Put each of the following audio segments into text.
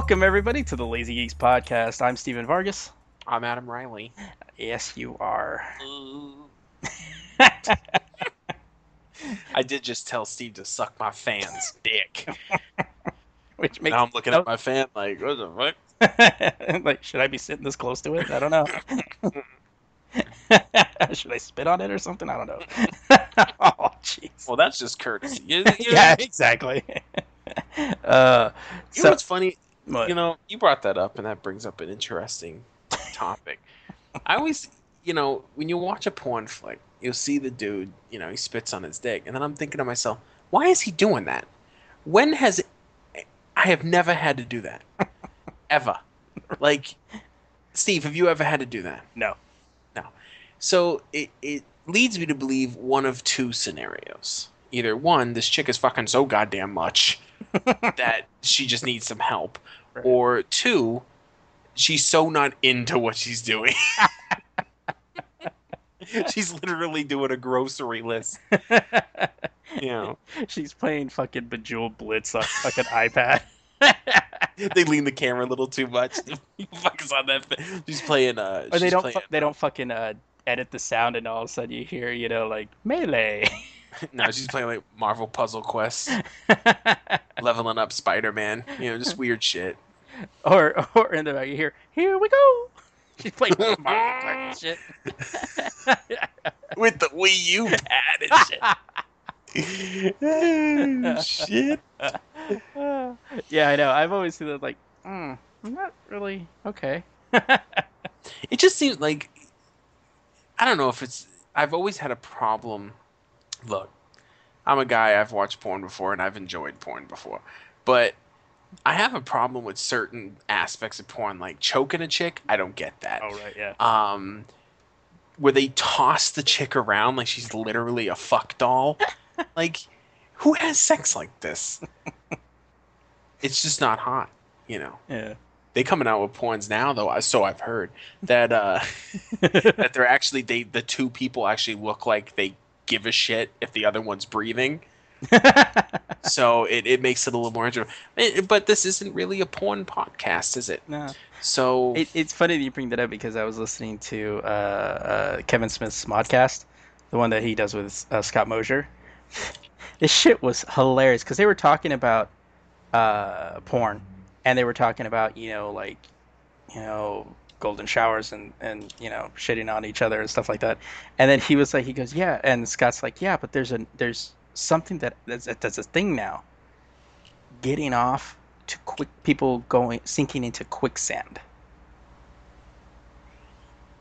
Welcome, everybody, to the Lazy Geeks Podcast. I'm Stephen Vargas. I'm Adam Riley. Yes, you are. I did just tell Steve to suck my fan's dick. Which makes now I'm looking at my fan like, what the fuck? like, should I be sitting this close to it? I don't know. should I spit on it or something? I don't know. oh, jeez. Well, that's just courtesy. Yeah, exactly. uh, you know what's funny? What? You know, you brought that up, and that brings up an interesting topic. I always, you know, when you watch a porn flick, you'll see the dude, you know, he spits on his dick, and then I'm thinking to myself, why is he doing that? When has I have never had to do that, ever. Like, Steve, have you ever had to do that? no. No. So it, it leads me to believe one of two scenarios. Either one, this chick is fucking so goddamn much that she just needs some help. Right. Or two, she's so not into what she's doing. she's literally doing a grocery list. You know, She's playing fucking Bejeweled Blitz on fucking iPad. they lean the camera a little too much. Focus on that. She's playing. Uh, Or they don't playing- fu- they don't fucking uh, edit the sound and all of a sudden you hear, you know, like melee. no, she's playing like Marvel Puzzle Quest, leveling up Spider Man. You know, just weird shit. or or in the back you hear, here we go. She's playing Marvel and shit. with the Wii U pad and shit. shit. yeah, I know. I've always seen that like, mm, I'm not really okay. It just seems like I don't know if it's. I've always had a problem. Look, I'm a guy. I've watched porn before and I've enjoyed porn before, but I have a problem with certain aspects of porn, like choking a chick. I don't get that. oh right, yeah. um where they toss the chick around like she's literally a fuck doll. like who has sex like this? it's just not hot, you know. Yeah. They coming out with porns now though, I- so I've heard that uh that they're actually they the two people actually look like they give a shit if the other one's breathing. So it, it makes it a little more interesting. Eh, But this isn't really a porn podcast, is it? no. So It, it's funny that you bring that up because I was listening to uh, uh, Kevin Smith's SModcast, the one that he does with uh, Scott Mosier. this shit was hilarious because they were talking about uh, porn, and they were talking about you know like you know golden showers and and you know shitting on each other and stuff like that. And then he was like, he goes, yeah, and Scott's like, yeah, but there's a there's something that that's, that's a thing now. Getting off to quick people going sinking into quicksand.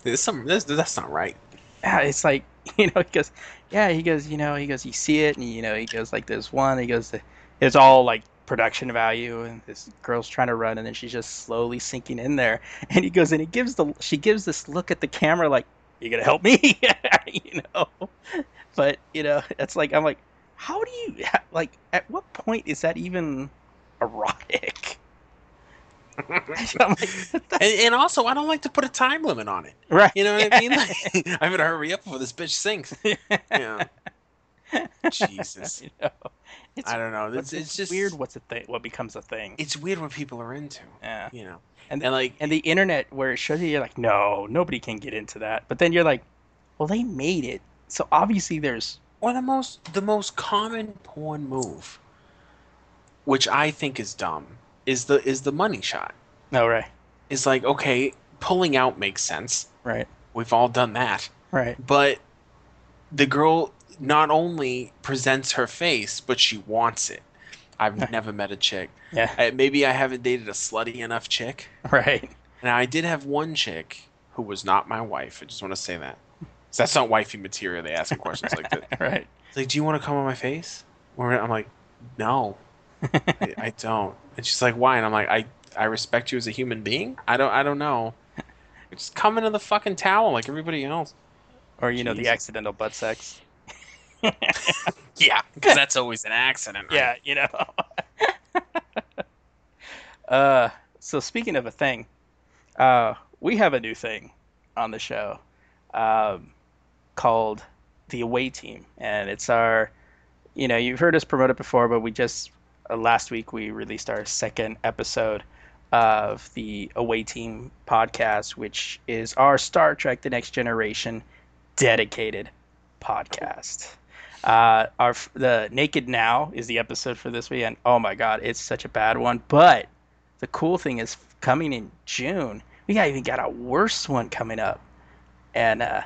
there's some this, that's not right. Yeah, it's like you know, he goes, yeah, he goes, you know, he goes, you see it, and you know, he goes like this one, he goes, it's all like production value, and this girl's trying to run, and then she's just slowly sinking in there, and he goes, and he gives the, she gives this look at the camera like, you gonna help me, you know, but you know, it's like I'm like, how do you like? At what point is that even erotic? like, and, and, also, I don't like to put a time limit on it. Right. You know what I mean? Like, I'm gonna hurry up before this bitch sinks. Yeah. Jesus. you know. I don't know. It's, it's, just weird. What's a thing? What becomes a thing? It's weird what people are into. Yeah. You know. And, and like and the internet where it shows you, you're like, no, nobody can get into that. But then you're like, well, they made it, so obviously there's. Or the most the most common porn move, which I think is dumb, is the is the money shot. No, oh, right. Is like okay, pulling out makes sense. Right. We've all done that. Right. But the girl not only presents her face, but she wants it. I've never met a chick. Yeah. I, maybe I haven't dated a slutty enough chick. Right. Now I did have one chick who was not my wife. I just want to say that. So that's not wifey material. They ask questions like that. right. It's like, do you want to come on my face? Or I'm like, no, I, I, don't. And she's like, why? And I'm like, I I respect you as a human being. I don't I don't know. Just come into the fucking towel like everybody else. Or you know the accidental butt sex. yeah, because that's always an accident. Right? Yeah, you know. uh, so speaking of a thing, uh, we have a new thing on the show. Um, called the away team, and it's our, you know, you've heard us promote it before, but we just uh, last week we released our second episode of the away team podcast, which is our Star Trek: The Next Generation dedicated podcast. Uh, our the Naked Now is the episode for this week, and oh my god, it's such a bad one. But the cool thing is, coming in June, we got even got a worse one coming up, and uh,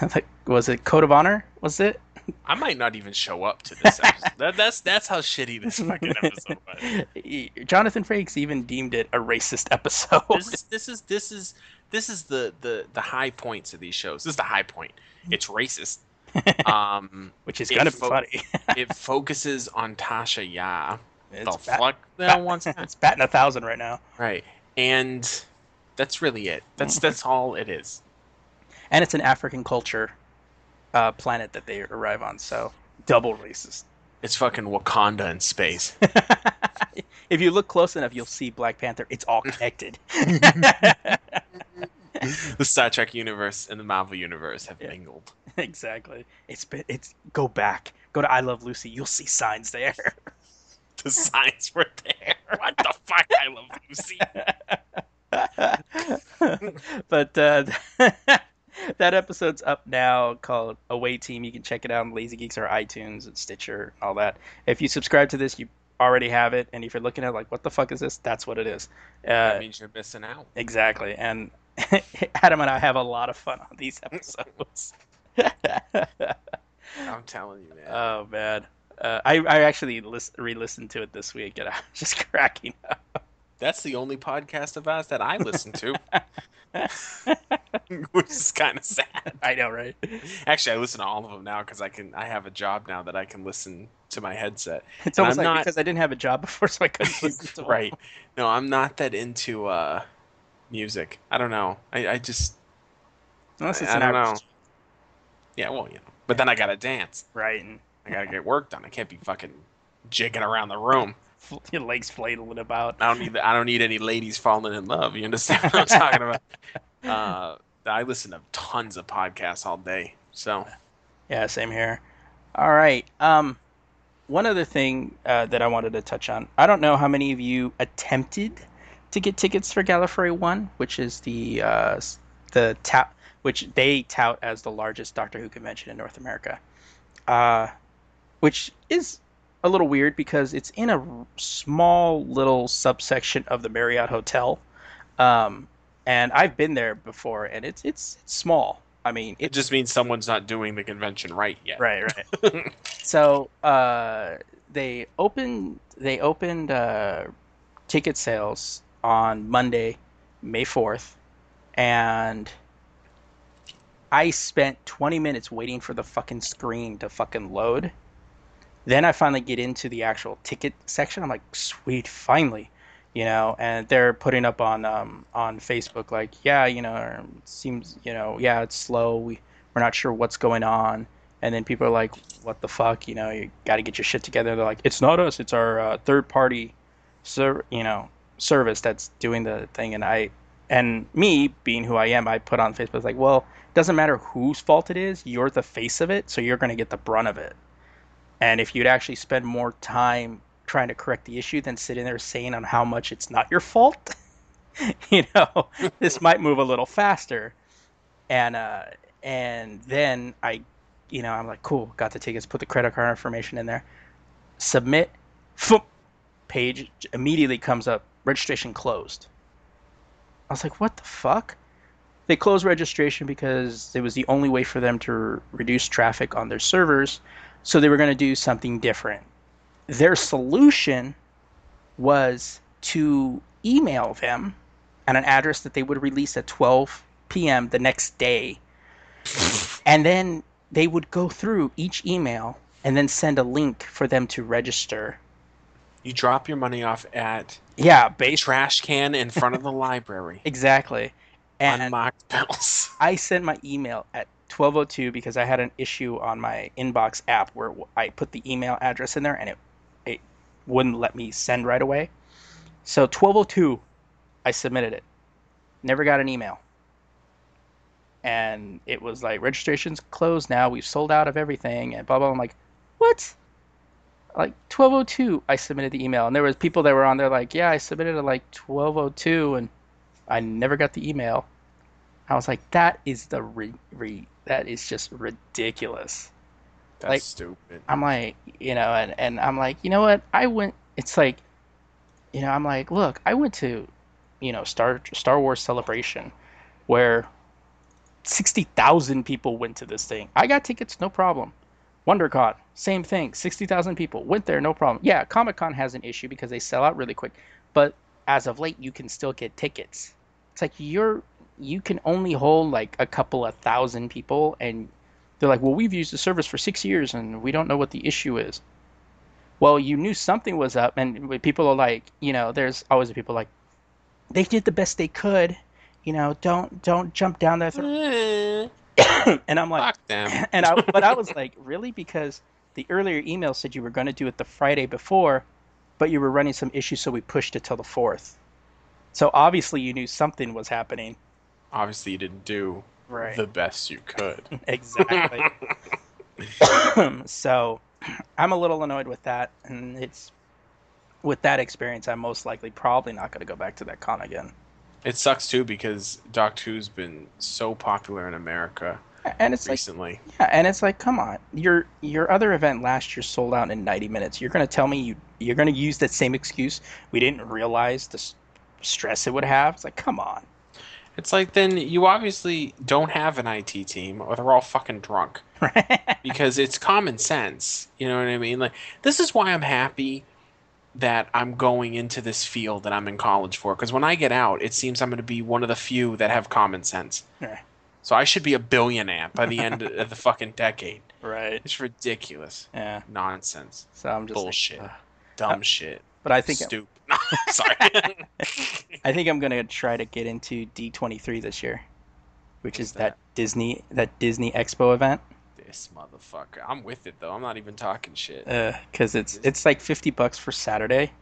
was it Code of Honor? Was it? I might not even show up to this episode. that, that's that's how shitty this fucking episode was. Jonathan Frakes even deemed it a racist episode. This is this is this is this is the the the high points of these shows. This is the high point. It's racist. Um, which is gonna be fo- funny. it focuses on Tasha Yar. It's the bat- fuck that wants It's batting a thousand right now. Right, and that's really it. That's that's all it is and it's an African culture uh, planet that they arrive on. So double racist. It's fucking Wakanda in space. if you look close enough, you'll see Black Panther. It's all connected. the Star Trek universe and the Marvel universe have yeah. mingled. Exactly. It's been, it's go back. Go to I Love Lucy. You'll see signs there. the signs were there. What the fuck? I love Lucy. but uh, that episode's up now called Away Team. You can check it out on Lazy Geeks or iTunes and Stitcher, all that. If you subscribe to this, you already have it. And if you're looking at it like, what the fuck is this? That's what it is. Uh, that means you're missing out. Exactly. And Adam and I have a lot of fun on these episodes. I'm telling you, man. Oh man, uh, I I actually list, re-listened to it this week, and I was just cracking up. That's the only podcast of ours that I listen to. which is kind of sad. I know, right? Actually, I listen to all of them now because I can. I have a job now that I can listen to my headset. It's almost like not, because I didn't have a job before, so I couldn't listen to. right? No, I'm not that into uh, music. I don't know. I, I just. Unless it's I, I don't know. Yeah, well, you know. But then I gotta dance. Right. And I gotta get work done. I can't be fucking jigging around the room. your legs flailing about. I don't need I don't need any ladies falling in love. You understand what I'm talking about? Uh, I listen to tons of podcasts all day. So, yeah, same here. All right. Um, one other thing uh, that I wanted to touch on. I don't know how many of you attempted to get tickets for Gallifrey One, which is the uh, the tap, which they tout as the largest Doctor Who convention in North America. Uh, which is a little weird because it's in a small little subsection of the Marriott Hotel. Um, and I've been there before, and it's it's, it's small. I mean, it, it, just means someone's not doing the convention right yet. Right, right. so uh, they opened they opened uh, ticket sales on Monday, May fourth, and I spent 20 minutes waiting for the fucking screen to fucking load. Then I finally get into the actual ticket section. I'm like, sweet, finally, you know. And they're putting up on um, on Facebook like, yeah, you know, it seems, you know, yeah, it's slow. We we're not sure what's going on. And then people are like, what the fuck, you know, you got to get your shit together. They're like, it's not us, it's our uh, third party, ser- you know, service that's doing the thing. And I and me being who I am, I put on Facebook like, well, it doesn't matter whose fault it is. You're the face of it, so you're going to get the brunt of it. And if you'd actually spend more time trying to correct the issue than sitting there saying on how much it's not your fault, you know, this might move a little faster. And uh, and then I, you know, I'm like, cool, got the tickets, put the credit card information in there, submit, page immediately comes up, registration closed. I was like, what the fuck? They closed registration because it was the only way for them to reduce traffic on their servers so they were going to do something different. Their solution was to email them at an address that they would release at 12 p.m. the next day. and then they would go through each email and then send a link for them to register. You drop your money off at Yeah, a based trash can in front of the library. exactly. And Unmarked bills. I sent my email at 12:02 because I had an issue on my inbox app where I put the email address in there and it it wouldn't let me send right away. So 12:02 I submitted it. Never got an email. And it was like registration's closed now. We've sold out of everything and blah blah. I'm like, "What?" Like 12:02 I submitted the email and there was people that were on there like, "Yeah, I submitted it like 12:02 and I never got the email." I was like, that is the re, re that is just ridiculous. That's Like- stupid. I'm like, you know, and, and I'm like, you know what? I went. It's like, you know, I'm like, look, I went to, you know, Star Star Wars Celebration, where sixty thousand people went to this thing. I got tickets, no problem. WonderCon, same thing, sixty thousand people went there, no problem. Yeah, Comic Con has an issue because they sell out really quick, but as of late, you can still get tickets. It's like you're you can only hold like a couple of thousand people and they're like, well, we've used the service for six years and we don't know what the issue is. Well, you knew something was up, and people are like, you know, there's always people like, they did the best they could, you know, don't don't jump down their throat. Mm. And I'm like, Fuck them. and I, but I was like, really? Because the earlier email said you were going to do it the Friday before, but you were running some issues, so we pushed it till the fourth. So obviously you knew something was happening. Obviously, you didn't do Right. the best you could. Exactly. so I'm a little annoyed with that, and it's with that experience, I'm most likely probably not going to go back to that con again. It sucks too because Doctor Who's been so popular in America And it's like, yeah, and it's like, come on, your your other event last year sold out in 90 minutes. You're going to tell me you you're going to use that same excuse? We didn't realize the s- stress it would have. It's like, come on. It's like then you obviously don't have an IT team, or they're all fucking drunk. Right. Because it's common sense. You know what I mean? Like this is why I'm happy that I'm going into this field that I'm in college for. Because when I get out, it seems I'm going to be one of the few that have common sense. Yeah. So I should be a billionaire by the end of the fucking decade. right. It's ridiculous. Yeah. Nonsense. So I'm just like, Bullshit. ugh. Dumb uh, shit. But I think Stupid. Sorry. I think I'm gonna try to get into D23 this year, which What's is that? Disney that Disney Expo event. This motherfucker. I'm with it though. I'm not even talking shit. Uh, because it's it's like 50 bucks for Saturday,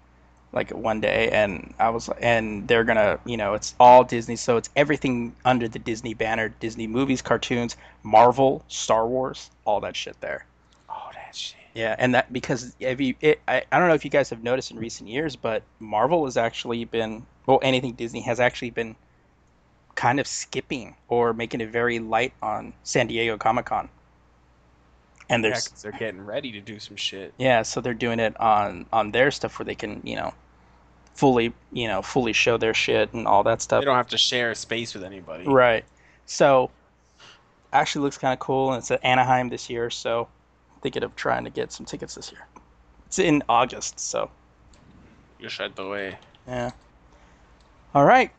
like one day, and I was and they're gonna you know it's all Disney, so it's everything under the Disney banner, Disney movies, cartoons, Marvel, Star Wars, all that shit there. Oh, that shit. Yeah, and that because if you, it, I, I don't know if you guys have noticed in recent years, but Marvel has actually been, well, anything Disney has actually been kind of skipping or making it very light on San Diego Comic Con. And Yeah, there's, they're getting ready to do some shit. yeah, so they're doing it on on their stuff where they can, you know, fully, you know, fully show their shit and all that stuff. They don't have to share space with anybody. Right. So, actually looks kind of cool, and it's at Anaheim this year. So, thinking of trying to get some tickets this year. It's in August, so You should the way. yeah. All right.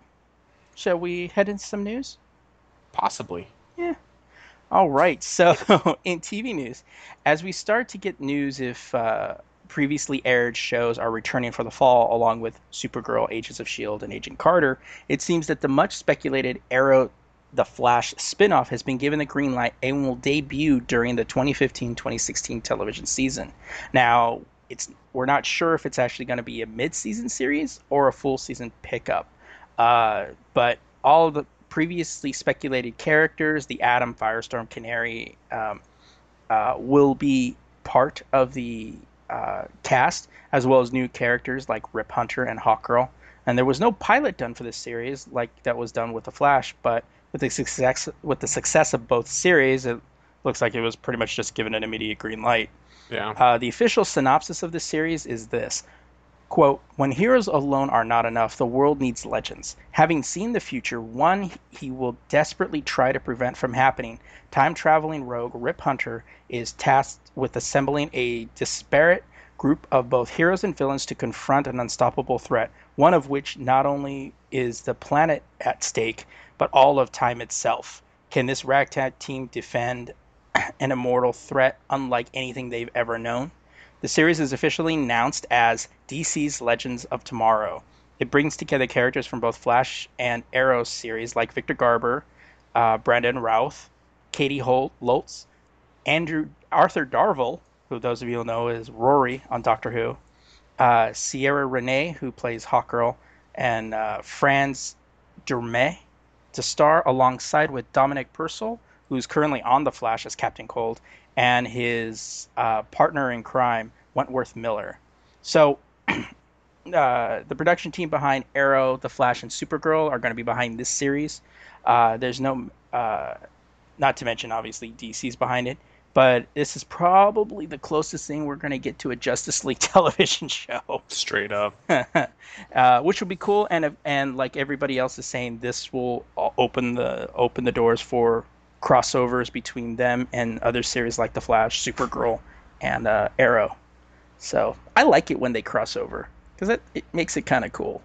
Shall we head into some news? Possibly. All right. So in TV news, as we start to get news if uh, previously aired shows are returning for the fall, along with Supergirl, Agents of S.H.I.E.L.D., and Agent Carter, it seems that the much speculated Arrow the Flash spinoff has been given the green light and will debut during the 2015-2016 television season. Now, it's we're not sure if it's actually going to be a mid-season series or a full season pickup. Uh, but all the previously speculated characters, the Atom, Firestorm, Canary, um, uh, will be part of the uh, cast, as well as new characters like Rip Hunter and Hawkgirl. And there was no pilot done for this series like that was done with the Flash, but with the success with the success of both series, it looks like it was pretty much just given an immediate green light. Yeah. Uh, the official synopsis of this series is this quote when heroes alone are not enough the world needs legends. Having seen the future one he will desperately try to prevent from happening. Time traveling rogue rip hunter is tasked with assembling a disparate group of both heroes and villains to confront an unstoppable threat one of which not only is the planet at stake but all of time itself. Can this ragtag team defend an immortal threat unlike anything they've ever known the series is officially announced as DC's Legends of Tomorrow. It brings together characters from both Flash and Arrow series like Victor Garber, uh, Brandon Routh, Caity Holt, Lotz, Andrew Arthur Darvill, who those of you will know is Rory on Doctor Who, uh, Ciara Renee, who plays Hawkgirl, and uh, Franz Drameh to star alongside with Dominic Purcell, who's currently on The Flash as Captain Cold, and his uh, partner in crime, Wentworth Miller. So, uh, the production team behind Arrow, The Flash, and Supergirl are going to be behind this series. Uh, there's no, uh, not to mention, obviously, DC's behind it. But this is probably the closest thing we're going to get to a Justice League television show. Straight up. uh, which will be cool, and and like everybody else is saying, this will open the open the doors for crossovers between them and other series like The Flash, Supergirl, and uh, Arrow. So I like it when they cross over because it, it makes it kind of cool.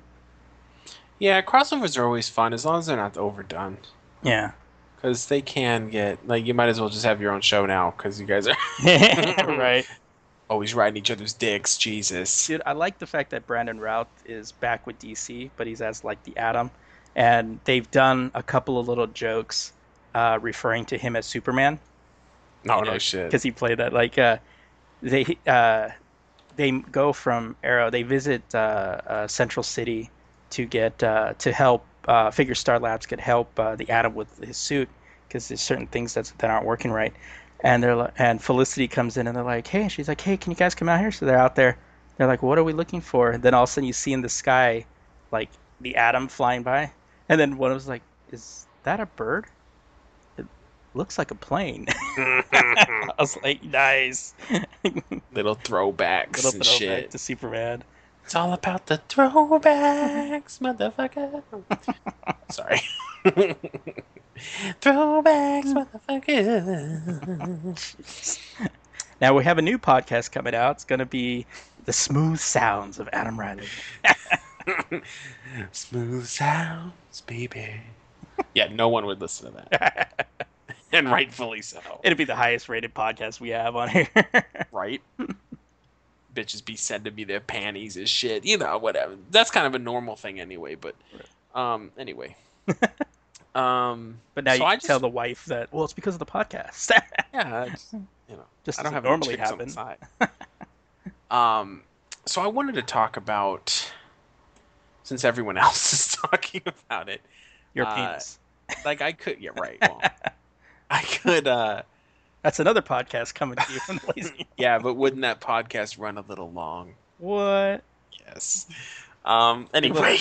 Yeah, crossovers are always fun as long as they're not overdone. Yeah. Because they can get like you might as well just have your own show now because you guys are right. always riding each other's dicks. Jesus. Dude, I like the fact that Brandon Routh is back with DC, but he's as like the Atom, and they've done a couple of little jokes uh, referring to him as Superman. No, no shit. Because he played that like uh, they uh, they go from Arrow. They visit uh, uh, Central City to get uh, to help uh, Figure Star Labs could help uh, the Atom with his suit because there's certain things that's, that aren't working right. And they're and Felicity comes in and they're like, hey, she's like, hey, can you guys come out here? So they're out there. They're like, what are we looking for? And then all of a sudden you see in the sky, like the Atom flying by, and then one of was like, is that a bird? Looks like a plane. I was like, nice. Little throwbacks Little and throwback shit. to Superman. It's all about the throwbacks, motherfucker. Sorry. throwbacks, motherfucker. Now we have a new podcast coming out. It's going to be the smooth sounds of Adam Riley. Smooth sounds, baby. Yeah, no one would listen to that. And rightfully so. It'd be the highest rated podcast we have on here. right? Bitches be sending me their panties and shit. You know, whatever. That's kind of a normal thing anyway, but um anyway. um but now So you I can just- tell the wife that well, it's because of the podcast. yeah, it's, you know, Just I don't have normally happen. um so I wanted to talk about since everyone else is talking about it. Your Uh, penis. Like I could yeah, right. Well, I could uh That's another podcast coming to you from the lazy. yeah, but wouldn't that podcast run a little long? What? Yes. Um anyway.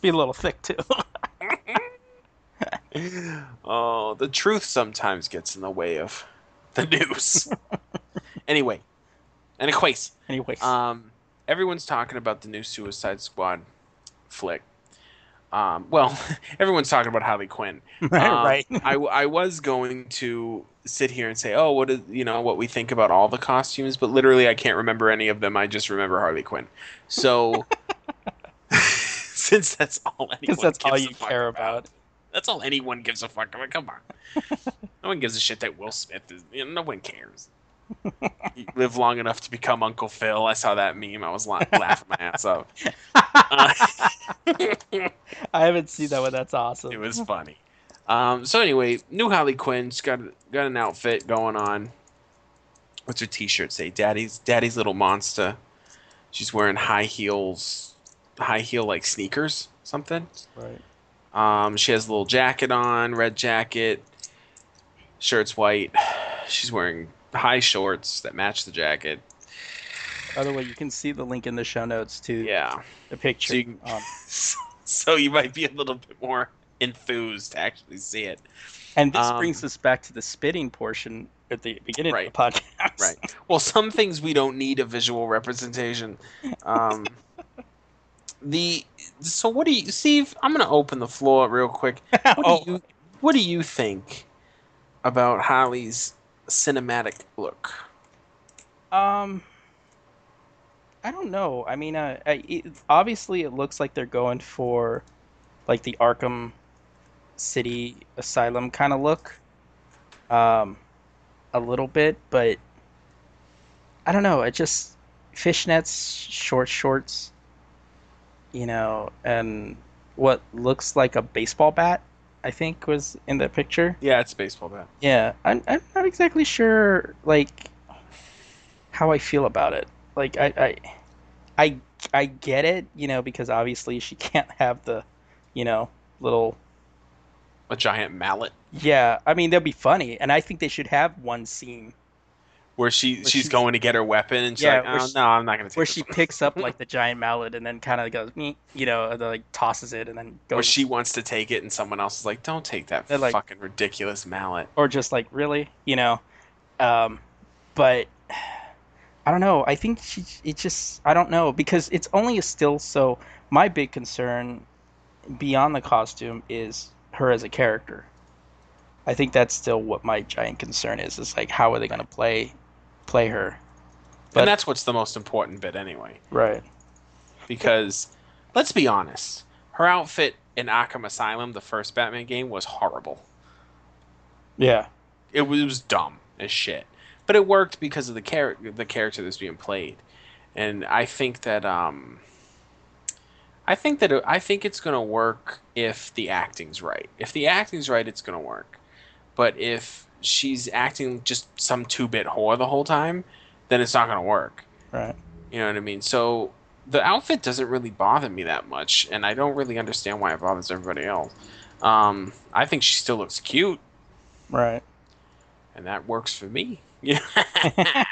be a little thick too. oh, the truth sometimes gets in the way of the news. anyway, anyways, Anyways, um, everyone's talking about the new Suicide Squad flick. Um, well, everyone's talking about Harley Quinn. Um, right? I, I was going to sit here and say, oh, what is you know what we think about all the costumes, but literally I can't remember any of them. I just remember Harley Quinn. So, since that's all anyone that's all you fuck care about. That's all anyone gives a fuck about. Come on. no one gives a shit that Will Smith is. You know, no one cares. Live long enough to become Uncle Phil. I saw that meme. I was la- laughing my ass off. Uh, I haven't seen that one. That's awesome. it was funny. Um, so anyway, new Harley Quinn's got got an outfit going on. What's her T-shirt say? Daddy's Daddy's little monster. She's wearing high heels, high heel like sneakers, something. Right. Um, she has a little jacket on, red jacket. Shirt's white. She's wearing high shorts that match the jacket. By the way, you can see the link in the show notes to Yeah. the picture. So you can- Um, so you might be a little bit more enthused to actually see it. and this um, brings us back to the spitting portion at the beginning Right. of the podcast. Right. Well, some things we don't need a visual representation. Um, the so what do you, Steve? I'm going to open the floor real quick. What oh, do you What do you think about Harley's cinematic look? um, I don't know. I mean, uh, I, it, obviously it looks like they're going for like the Arkham City Asylum kind of look, um, a little bit, but I don't know. It just fishnets, short shorts, you know, and what looks like a baseball bat. I think was in the picture. Yeah, it's baseball bat. Yeah, I'm I'm not exactly sure like how I feel about it. Like I I I, I get it, you know, because obviously she can't have the, you know, little A giant mallet yeah, I mean that'd be funny, and I think they should have one scene where she Where she's she's- going to get her weapon and she's Yeah, like, where oh, she- no, I'm not going to take where she one." picks up like the giant mallet and then kind of goes, you know, like tosses it and then goes, Where she wants to take it and someone else is like, don't take that like- fucking ridiculous mallet. or just like really, you know, um, but I don't know. I think she it just I don't know because it's only a still. So my big concern beyond the costume is her as a character. I think that's still what my giant concern is. Is like how are they going to play play her? But- and that's what's the most important bit anyway. Right. Because let's be honest, her outfit in Arkham Asylum, the first Batman game, was horrible. Yeah. It was, it was dumb as shit, but it worked because of the character the character that's being played, and I think that um, I think that it, I think it's gonna work if the acting's right. If the acting's right, it's gonna work. But if she's acting just some two bit whore the whole time, then it's not gonna work. Right. You know what I mean? So the outfit doesn't really bother me that much, and I don't really understand why it bothers everybody else. Um, I think she still looks cute, Right. and that works for me. Yeah.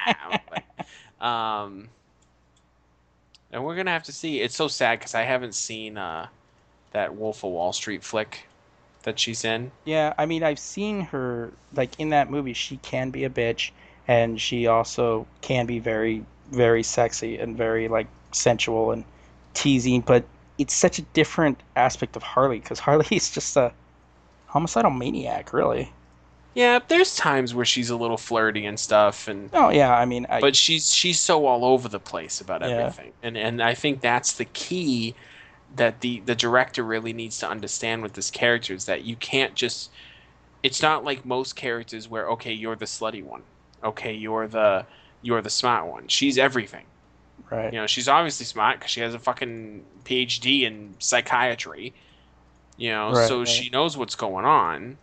Um, and we're gonna have to see. It's so sad because I haven't seen uh, that Wolf of Wall Street flick that she's in. Yeah, I mean, I've seen her like in that movie. She can be a bitch, and she also can be very, very sexy and very like sensual and teasing. But it's such a different aspect of Harley because Harley is just a homicidal maniac, really. Yeah, there's times where she's a little flirty and stuff, and Oh yeah, I mean, I, but she's she's so all over the place about Yeah. everything and and i think that's the key that the the director really needs to understand with this character is that you can't just it's not like most characters where okay you're the slutty one. Okay you're the you're the smart one. She's everything. Right, you know she's obviously smart because she has a fucking phd in psychiatry you know Right, so right. she knows what's going on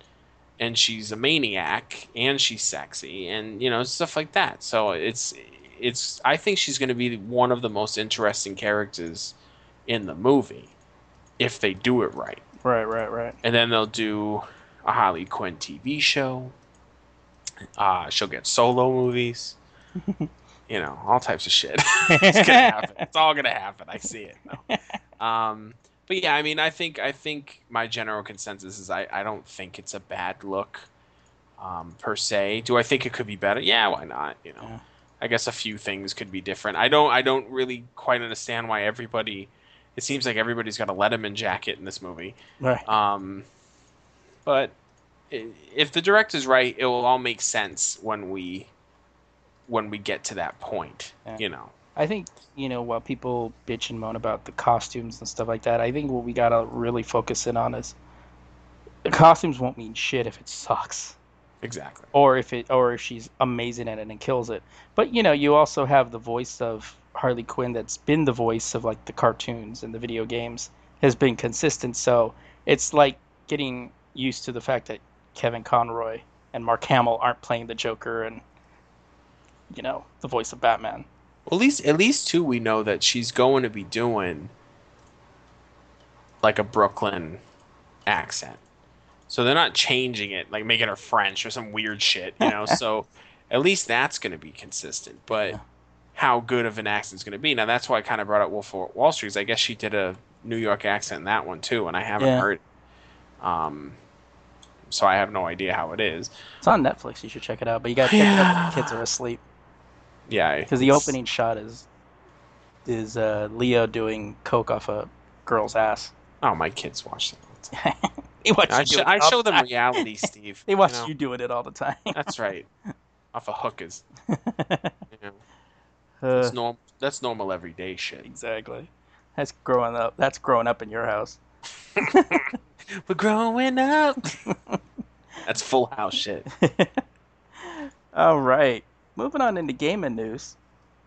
and she's a maniac and she's sexy and you know stuff like that. So it's it's i think she's going to be one of the most interesting characters in the movie if they do it right. Right, right, right. and then they'll do a harley quinn tv show. Uh, she'll get solo movies. You know all types of shit. It's gonna happen. It's all gonna happen. I see it. No. um but yeah i mean i think i think my general consensus is i, I don't think it's a bad look um, per se. Do i think it could be better? Yeah why not? You know Yeah. i guess a few things could be different. I don't i don't really quite understand why everybody it seems like everybody's got a letterman jacket in this movie Right. um, but if the director's right, it will all make sense when we when we get to that point. Yeah. You know. I think you know while people bitch and moan about the costumes and stuff like that, I think what we gotta really focus in on is the costumes won't mean shit if it sucks Exactly. or if it or if she's amazing at it and kills it. But you know, you also have the voice of Harley Quinn that's been the voice of like the cartoons and the video games has been consistent. So it's like getting used to the fact that Kevin Conroy and Mark Hamill aren't playing the Joker and you know the voice of Batman. Well, at least at least too, we know that she's going to be doing like a Brooklyn accent. So they're not changing it, like making her French or some weird shit, you know. so at least that's going to be consistent. But Yeah. How good of an accent's going to be? Now that's why I kind of brought up Wolf of Wall Street. I guess she did a New York accent in that one too, and I haven't Yeah. heard. Um, so I have no idea how it is. It's on Netflix. You should check it out. But you got to check it out when the kids are asleep Yeah, because the opening shot is is uh, Leo doing coke off a girl's ass. Oh, my kids watch that. all the time. They watch I, sh- I show them time. reality, Steve. They watch you know? you doing it all the time. That's right. Off of hookers. You know, that's uh, normal. That's normal everyday shit. exactly. That's growing up. That's growing up in your house. We're growing up. that's full house shit. All right. Moving on into gaming news.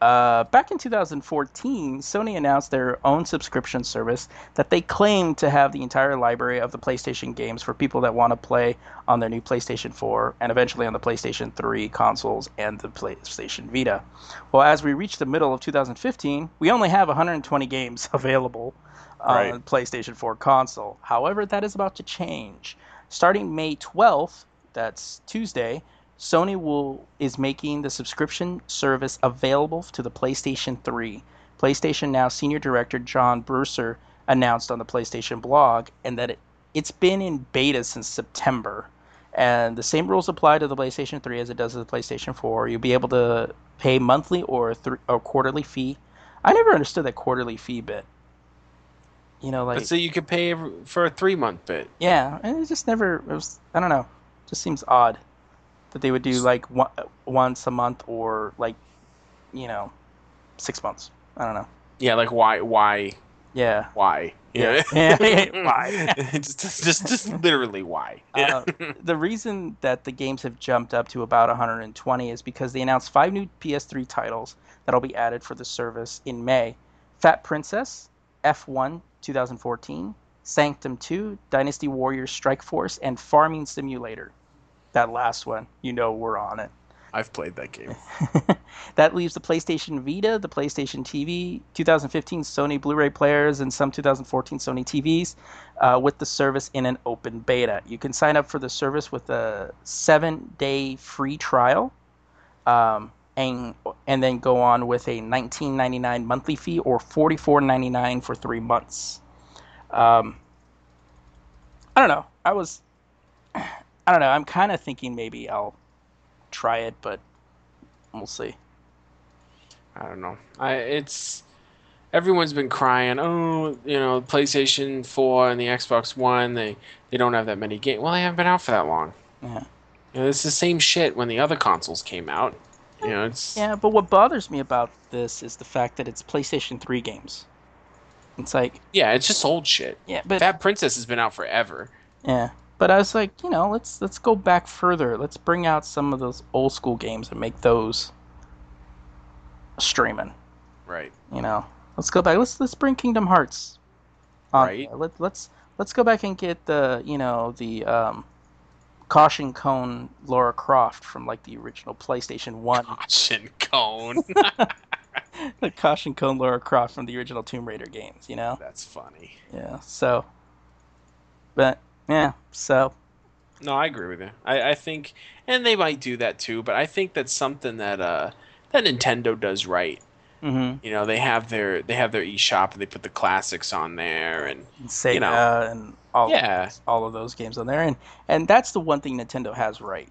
Uh, back in 2014, Sony announced their own subscription service that they claim to have the entire library of the PlayStation games for people that want to play on their new PlayStation 4 and eventually on the PlayStation 3 consoles and the PlayStation Vita. Well, as we reach the middle of 2015, we only have 120 games available on Right. the PlayStation 4 console. However, that is about to change. Starting May 12th, that's Tuesday, Sony will is making the subscription service available to the PlayStation 3. PlayStation Now senior director John Buser announced on the PlayStation blog and that it, it's been in beta since September. And the same rules apply to the PlayStation 3 as it does to the PlayStation 4. You'll be able to pay monthly or a, or quarterly fee. I never understood that quarterly fee bit. You know, like But so you could pay for a three month bit. yeah, and it just never. It was. I don't know. Just seems odd that they would do like one, once a month or like, you know, six months. I don't know. Yeah, like why? Why? Yeah. Why? Yeah. Why? just, just, just literally why? Uh, the reason that the games have jumped up to about 120 is because they announced five new PS3 titles that'll be added for the service in May: Fat Princess, F1 2014, Sanctum 2, Dynasty Warriors Strike Force, and Farming Simulator. That last one, you know, we're on it. I've played that game. that leaves the PlayStation Vita, the PlayStation TV, 2015 Sony Blu-ray players, and some 2014 Sony TVs uh, with the service in an open beta. You can sign up for the service with a seven-day free trial, um, and and then go on with a 19.99 monthly fee or 44.99 for three months. Um, I don't know. I was, I don't know. I'm kind of thinking maybe I'll try it, but we'll see. I don't know. I it's everyone's been crying. Oh, you know, PlayStation Four and the Xbox One. They they don't have that many games. Well, they haven't been out for that long. Yeah. You know, it's the same shit when the other consoles came out. You know, it's Yeah, but what bothers me about this is the fact that it's PlayStation 3 games. It's like, yeah, it's just old shit. yeah, but Fat Princess has been out forever. yeah, but I was like, you know, let's let's go back further. Let's bring out some of those old school games and make those streaming. Right. You know, let's go back. Let's let's bring Kingdom Hearts. On Right. there. Let, let's let's go back and get the you know the um, caution cone Laura Croft from like the original PlayStation One. Caution cone. the caution cone Laura Croft from the original Tomb Raider games. You know. That's funny. Yeah. So, but yeah. So No, I agree with you. I, I think, and they might do that too. But I think that's something that uh that Nintendo does right. hmm You know, they have their they have their eShop and they put the classics on there, and Sega You know. and all Yeah. of those, all of those games on there, and and that's the one thing Nintendo has right.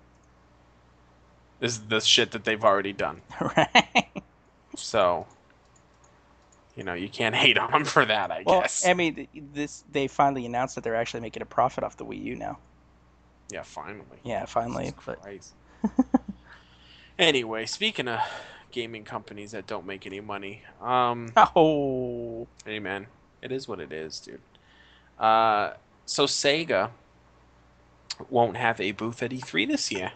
is the shit that they've already done. right. So, you know, you can't hate on them for that. I Well, guess. I mean, this they finally announced that they're actually making a profit off the Wii U now. yeah, finally. Yeah, finally. But anyway, speaking of gaming companies that don't make any money, um, oh, hey man, it is what it is, dude. Uh, so Sega won't have a booth at E3 this year.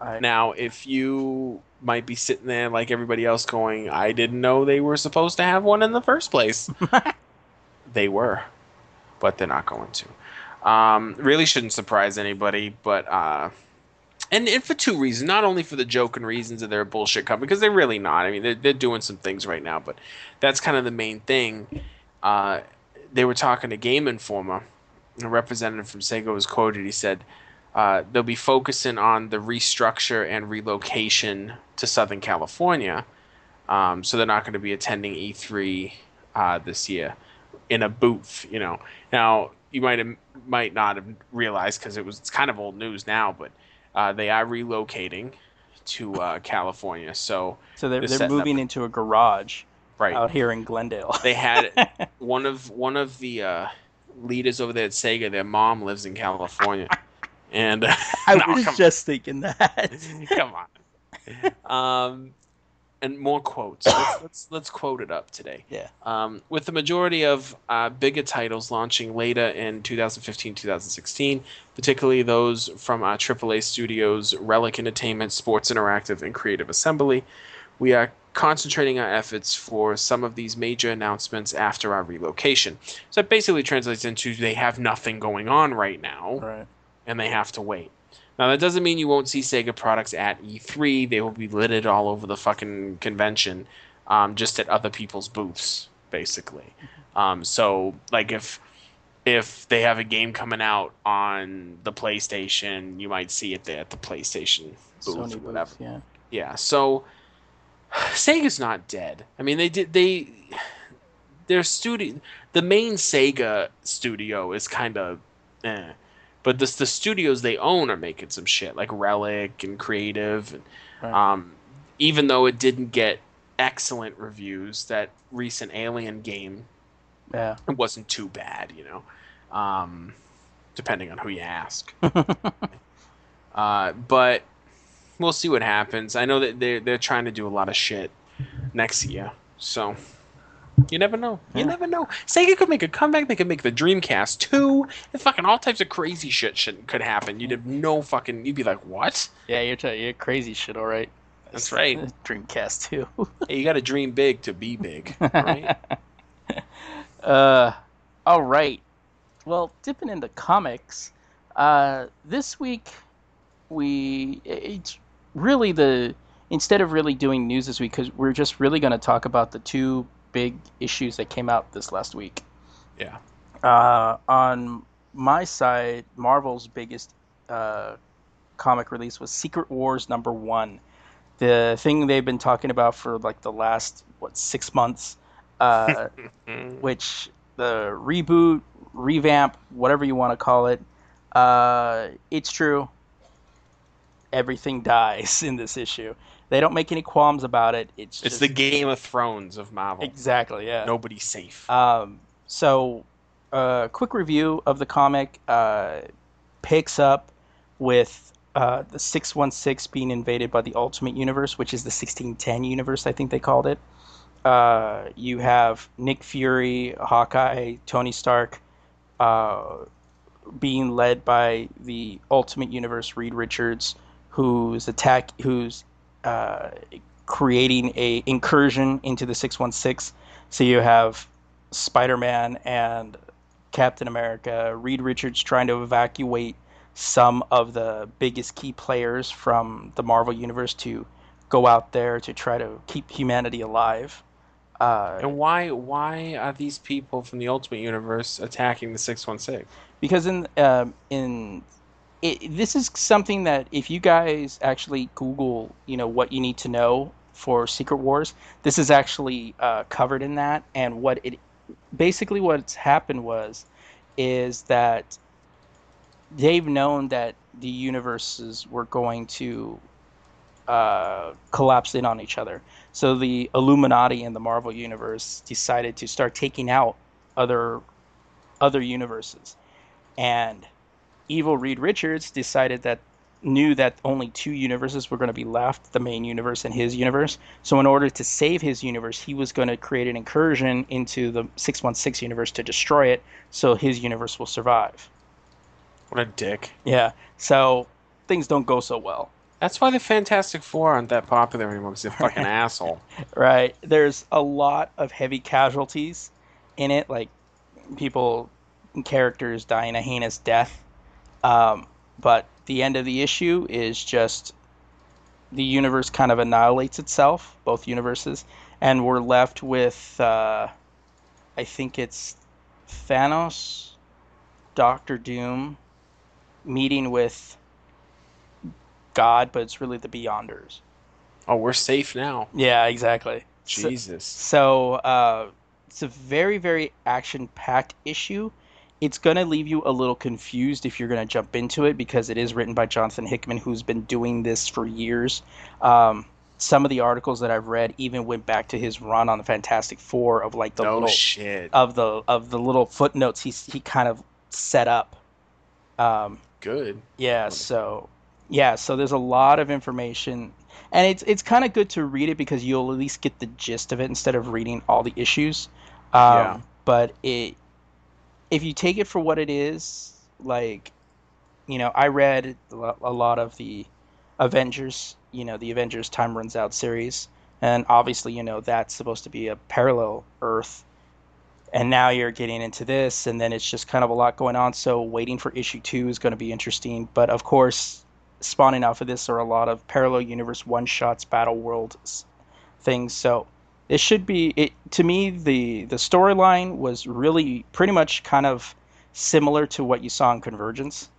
I, Now, if you might be sitting there like everybody else going, I didn't know they were supposed to have one in the first place. they were, but they're not going to. Um, really shouldn't surprise anybody, but uh, and, and for two reasons. Not only for the joking reasons of their bullshit company, because they're really not. I mean, they're, they're doing some things right now, but that's kind of the main thing. Uh, they were talking to Game Informer. A representative from Sega was quoted. He said, uh, they'll be focusing on the restructure and relocation to Southern California. Um, so they're not going to be attending E3 uh, this year in a booth. You know, now you might have, might not have realized because it was it's kind of old news now, but uh, they are relocating to uh, California. So so they're, they're they're setting up- moving into a garage right, out here in Glendale. they had one of one of the uh, leaders over there at Sega. Their mom lives in California, and I No, was just thinking that. Come on. Um, and more quotes. Let's, let's let's quote it up today. Yeah. Um, with the majority of uh, bigger titles launching later in 2015, 2016, particularly those from uh, AAA studios Relic Entertainment, Sports Interactive, and Creative Assembly, we are concentrating our efforts for some of these major announcements after our relocation. So it basically translates into they have nothing going on right now right. And they have to wait. Now that doesn't mean you won't see Sega products at E3. They will be littered all over the fucking convention, um, just at other people's booths, basically. Um, so like if if they have a game coming out on the PlayStation, you might see it there at the PlayStation booth Sony or booth, whatever. yeah. Yeah, so Sega's not dead. I mean, they did they their studio the main Sega studio is kind of eh. But the the studios they own are making some shit like Relic and Creative and Right. um even though it didn't get excellent reviews, that recent Alien game Yeah. it wasn't too bad, you know. Um, depending on who you ask. uh, but we'll see what happens. I know that they're they're trying to do a lot of shit next year, so you never know. You Yeah. never know. Sega could make a comeback. They could make the Dreamcast two. And fucking all types of crazy shit should, could happen. You'd have no fucking. You'd be like, what? Yeah, you're, t- you're crazy shit, all right. That's right. Dreamcast too. Hey, you got to dream big to be big, right? Uh, all right. Well, dipping into comics, uh, this week we it's really the instead of really doing news this week because we're just really going to talk about the two big issues that came out this last week. yeah. Uh, on my side, Marvel's biggest uh, comic release was Secret Wars number one. The thing they've been talking about for like the last what six months, uh, which the reboot, revamp, whatever you want to call it, uh, it's true. Everything dies in this issue. They don't make any qualms about it. It's It's just, the Game of Thrones of Marvel. exactly yeah. Nobody's safe. Um, so, uh, quick review of the comic uh, picks up with uh, the 616 being invaded by the Ultimate Universe, which is the 1610 universe, I think they called it. Uh, you have Nick Fury, Hawkeye, Tony Stark uh, being led by the Ultimate Universe, Reed Richards, who's attack, who's uh, creating a incursion into the 616. So you have Spider-Man and Captain America, Reed Richards trying to evacuate some of the biggest key players from the Marvel universe to go out there to try to keep humanity alive. Uh, And why why are these people from the Ultimate Universe attacking the six one six? because in um, in it, this is something that if you guys actually Google, you know what you need to know for Secret Wars, this is actually uh, covered in that. And what it basically what's happened was is that they've known that the universes were going to uh, collapse in on each other. So the Illuminati and the Marvel universe decided to start taking out other other universes, and evil Reed Richards decided that knew that only two universes were going to be left the main universe and his universe so in order to save his universe he was going to create an incursion into the 616 universe to destroy it so his universe will survive What a dick. Yeah. So things don't go so well. That's why the Fantastic Four aren't that popular anymore. Because they're a fucking asshole. Right. There's a lot of heavy casualties in it, like people, characters dying a heinous death. Um, but the end of the issue is just the universe kind of annihilates itself, both universes, and we're left with, uh, I think it's Thanos, Doctor Doom, meeting with God, but it's really the Beyonders. Oh, we're safe now. Yeah, exactly. So- Jesus. so uh, it's a very, very action packed issue. It's going to leave you a little confused if you're going to jump into it because it is written by Jonathan Hickman, who's been doing this for years. Um, some of the articles that I've read even went back to his run on the Fantastic Four of like the no little shit. of the of the little footnotes he's he kind of set up. Um, Good. yeah, so yeah, so there's a lot of information, and it's it's kind of good to read it because you'll at least get the gist of it instead of reading all the issues. Um, Yeah. But it, if you take it for what it is, like, you know, I read a lot of the Avengers, you know, the Avengers Time Runs Out series, and obviously, you know, that's supposed to be a parallel Earth. And now you're getting into this, and then it's just kind of a lot going on. So waiting for issue two is going to be interesting. But of course, spawning off of this are a lot of parallel universe one shots, battle world things. So it should be it to me. The the storyline was really pretty much kind of similar to what you saw in Convergence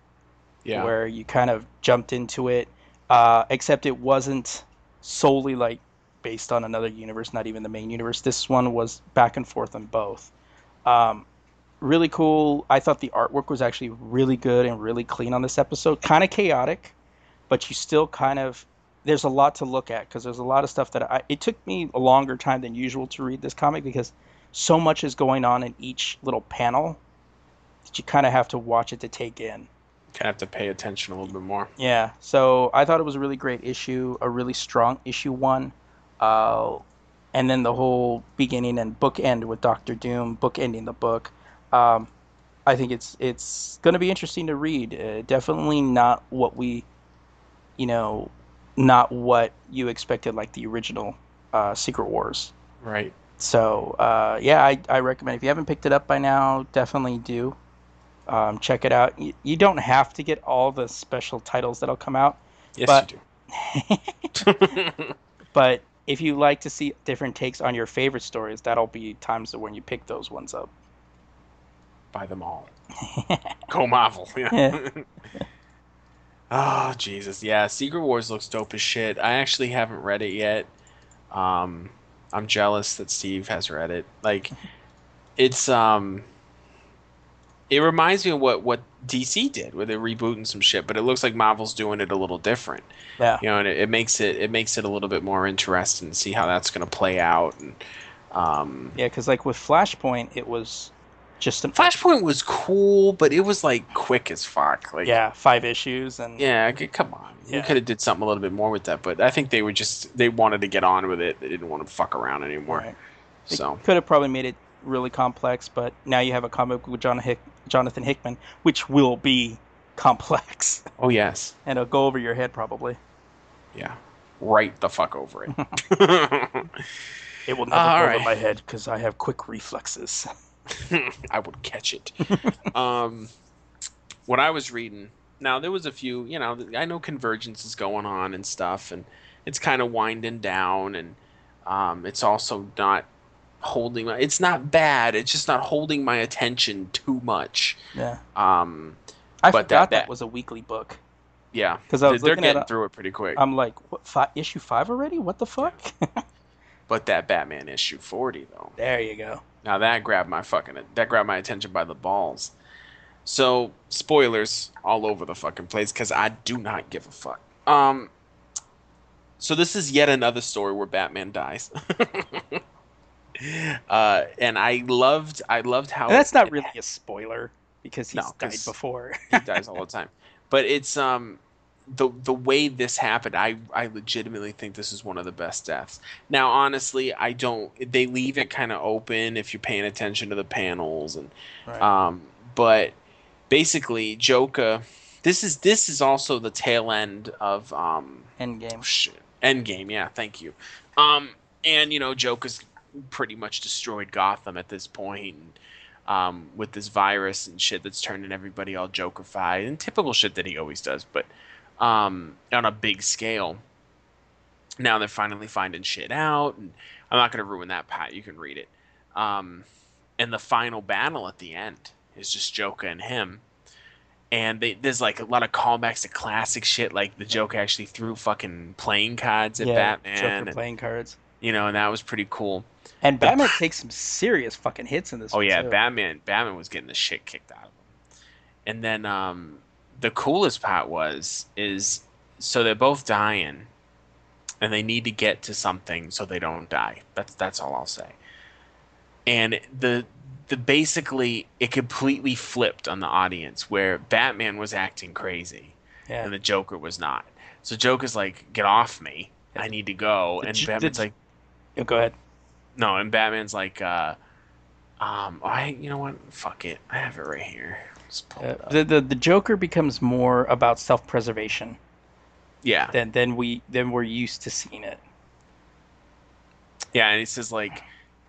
Yeah. where you kind of jumped into it, uh, except it wasn't solely like based on another universe, not even the main universe. This one was back and forth on both. Um, really cool. I thought the artwork was actually really good and really clean on this episode. Kind of chaotic, but you still kind of there's a lot to look at because there's a lot of stuff that I. It took me a longer time than usual to read this comic because so much is going on in each little panel that you kind of have to watch it to take in. Kind of have to pay attention a little bit more. Yeah, so I thought it was a really great issue, a really strong issue one. Uh, and then the whole beginning and book end with Doctor Doom, book ending the book. Um, I think it's it's going to be interesting to read. Uh, definitely not what we, you know, not what you expected like the original uh, Secret Wars. Right. So uh, yeah, I, I recommend if you haven't picked it up by now, definitely do. Um, check it out. You, you don't have to get all the special titles that'll come out, Yes, But- you do. but if you like to see different takes on your favorite stories, that'll be times when you pick those ones up. Buy them all. Go Marvel. Yeah. Oh Jesus, yeah. Secret Wars looks dope as shit. I actually haven't read it yet. Um, I'm jealous that Steve has read it. Like, it's um, it reminds me of what what DC did, with they're rebooting some shit, but it looks like Marvel's doing it a little different. Yeah, You know, and it, it makes it it makes it a little bit more interesting to see how that's going to play out. And um, yeah, because like with Flashpoint, it was just an Flashpoint was cool, but it was like quick as fuck. Like, yeah five issues and yeah, okay, come on. Yeah. could have did something a little bit more with that, but I think they were just they wanted to get on with it. They didn't want to fuck around anymore. Right. So could have probably made it really complex, but now you have a comic book with John Hick- Jonathan Hickman, which will be complex oh yes, and it'll go over your head probably. yeah, right the fuck over it. It will never go right. over my head because I have quick reflexes. I would catch it. um, what I was reading now, there was a few. You know, I know Convergence is going on and stuff, and it's kind of winding down, and um, it's also not holding. My, it's not bad. It's just not holding my attention too much. Yeah, Um, I But that- forgot that, that- was a weekly book. yeah, 'Cause I was they're looking getting through it pretty quick. I'm like, what? Five, issue five already? What the fuck? but that Batman issue forty though. there you go. Now that grabbed my fucking that grabbed my attention by the balls. So spoilers all over the fucking place because I do not give a fuck. Um. So this is yet another story where Batman dies. uh, and I loved I loved how And that's not really a spoiler because he's No, died before. he dies all the time. But it's um the the way this happened, I I legitimately think this is one of the best deaths. Now, honestly, I don't. They leave it kind of open if you're paying attention to the panels, and Right. um, but basically Joker. This is this is also the tail end of um, Endgame. shit. Endgame, yeah, thank you. Um, and you know, Joker's pretty much destroyed Gotham at this point, and, um, with this virus and shit that's turning everybody all Jokerfied and typical shit that he always does, but um, on a big scale. Now they're finally finding shit out, and I'm not gonna ruin that part. You can read it. Um, and the final battle at the end is just Joker and him. And they, there's like a lot of callbacks to classic shit, like the Joker actually threw fucking playing cards at yeah, Batman, Joker and, playing cards. you know, and that was pretty cool. And Batman takes some serious fucking hits in this. Oh yeah, too. Batman. Batman was getting the shit kicked out of him. And then um, the coolest part was is so they're both dying, and they need to get to something so they don't die. That's that's all I'll say. And the the basically it completely flipped on the audience where Batman was acting crazy Yeah. and the Joker was not. So Joker's like, "Get off me! I need to go," and Batman's like. Oh, go ahead. No, and Batman's like, uh, um, I, you know what? Fuck it. I have it right here. Uh, the, the the Joker becomes more about self preservation yeah, than than we than we're used to seeing it. yeah, and he says like,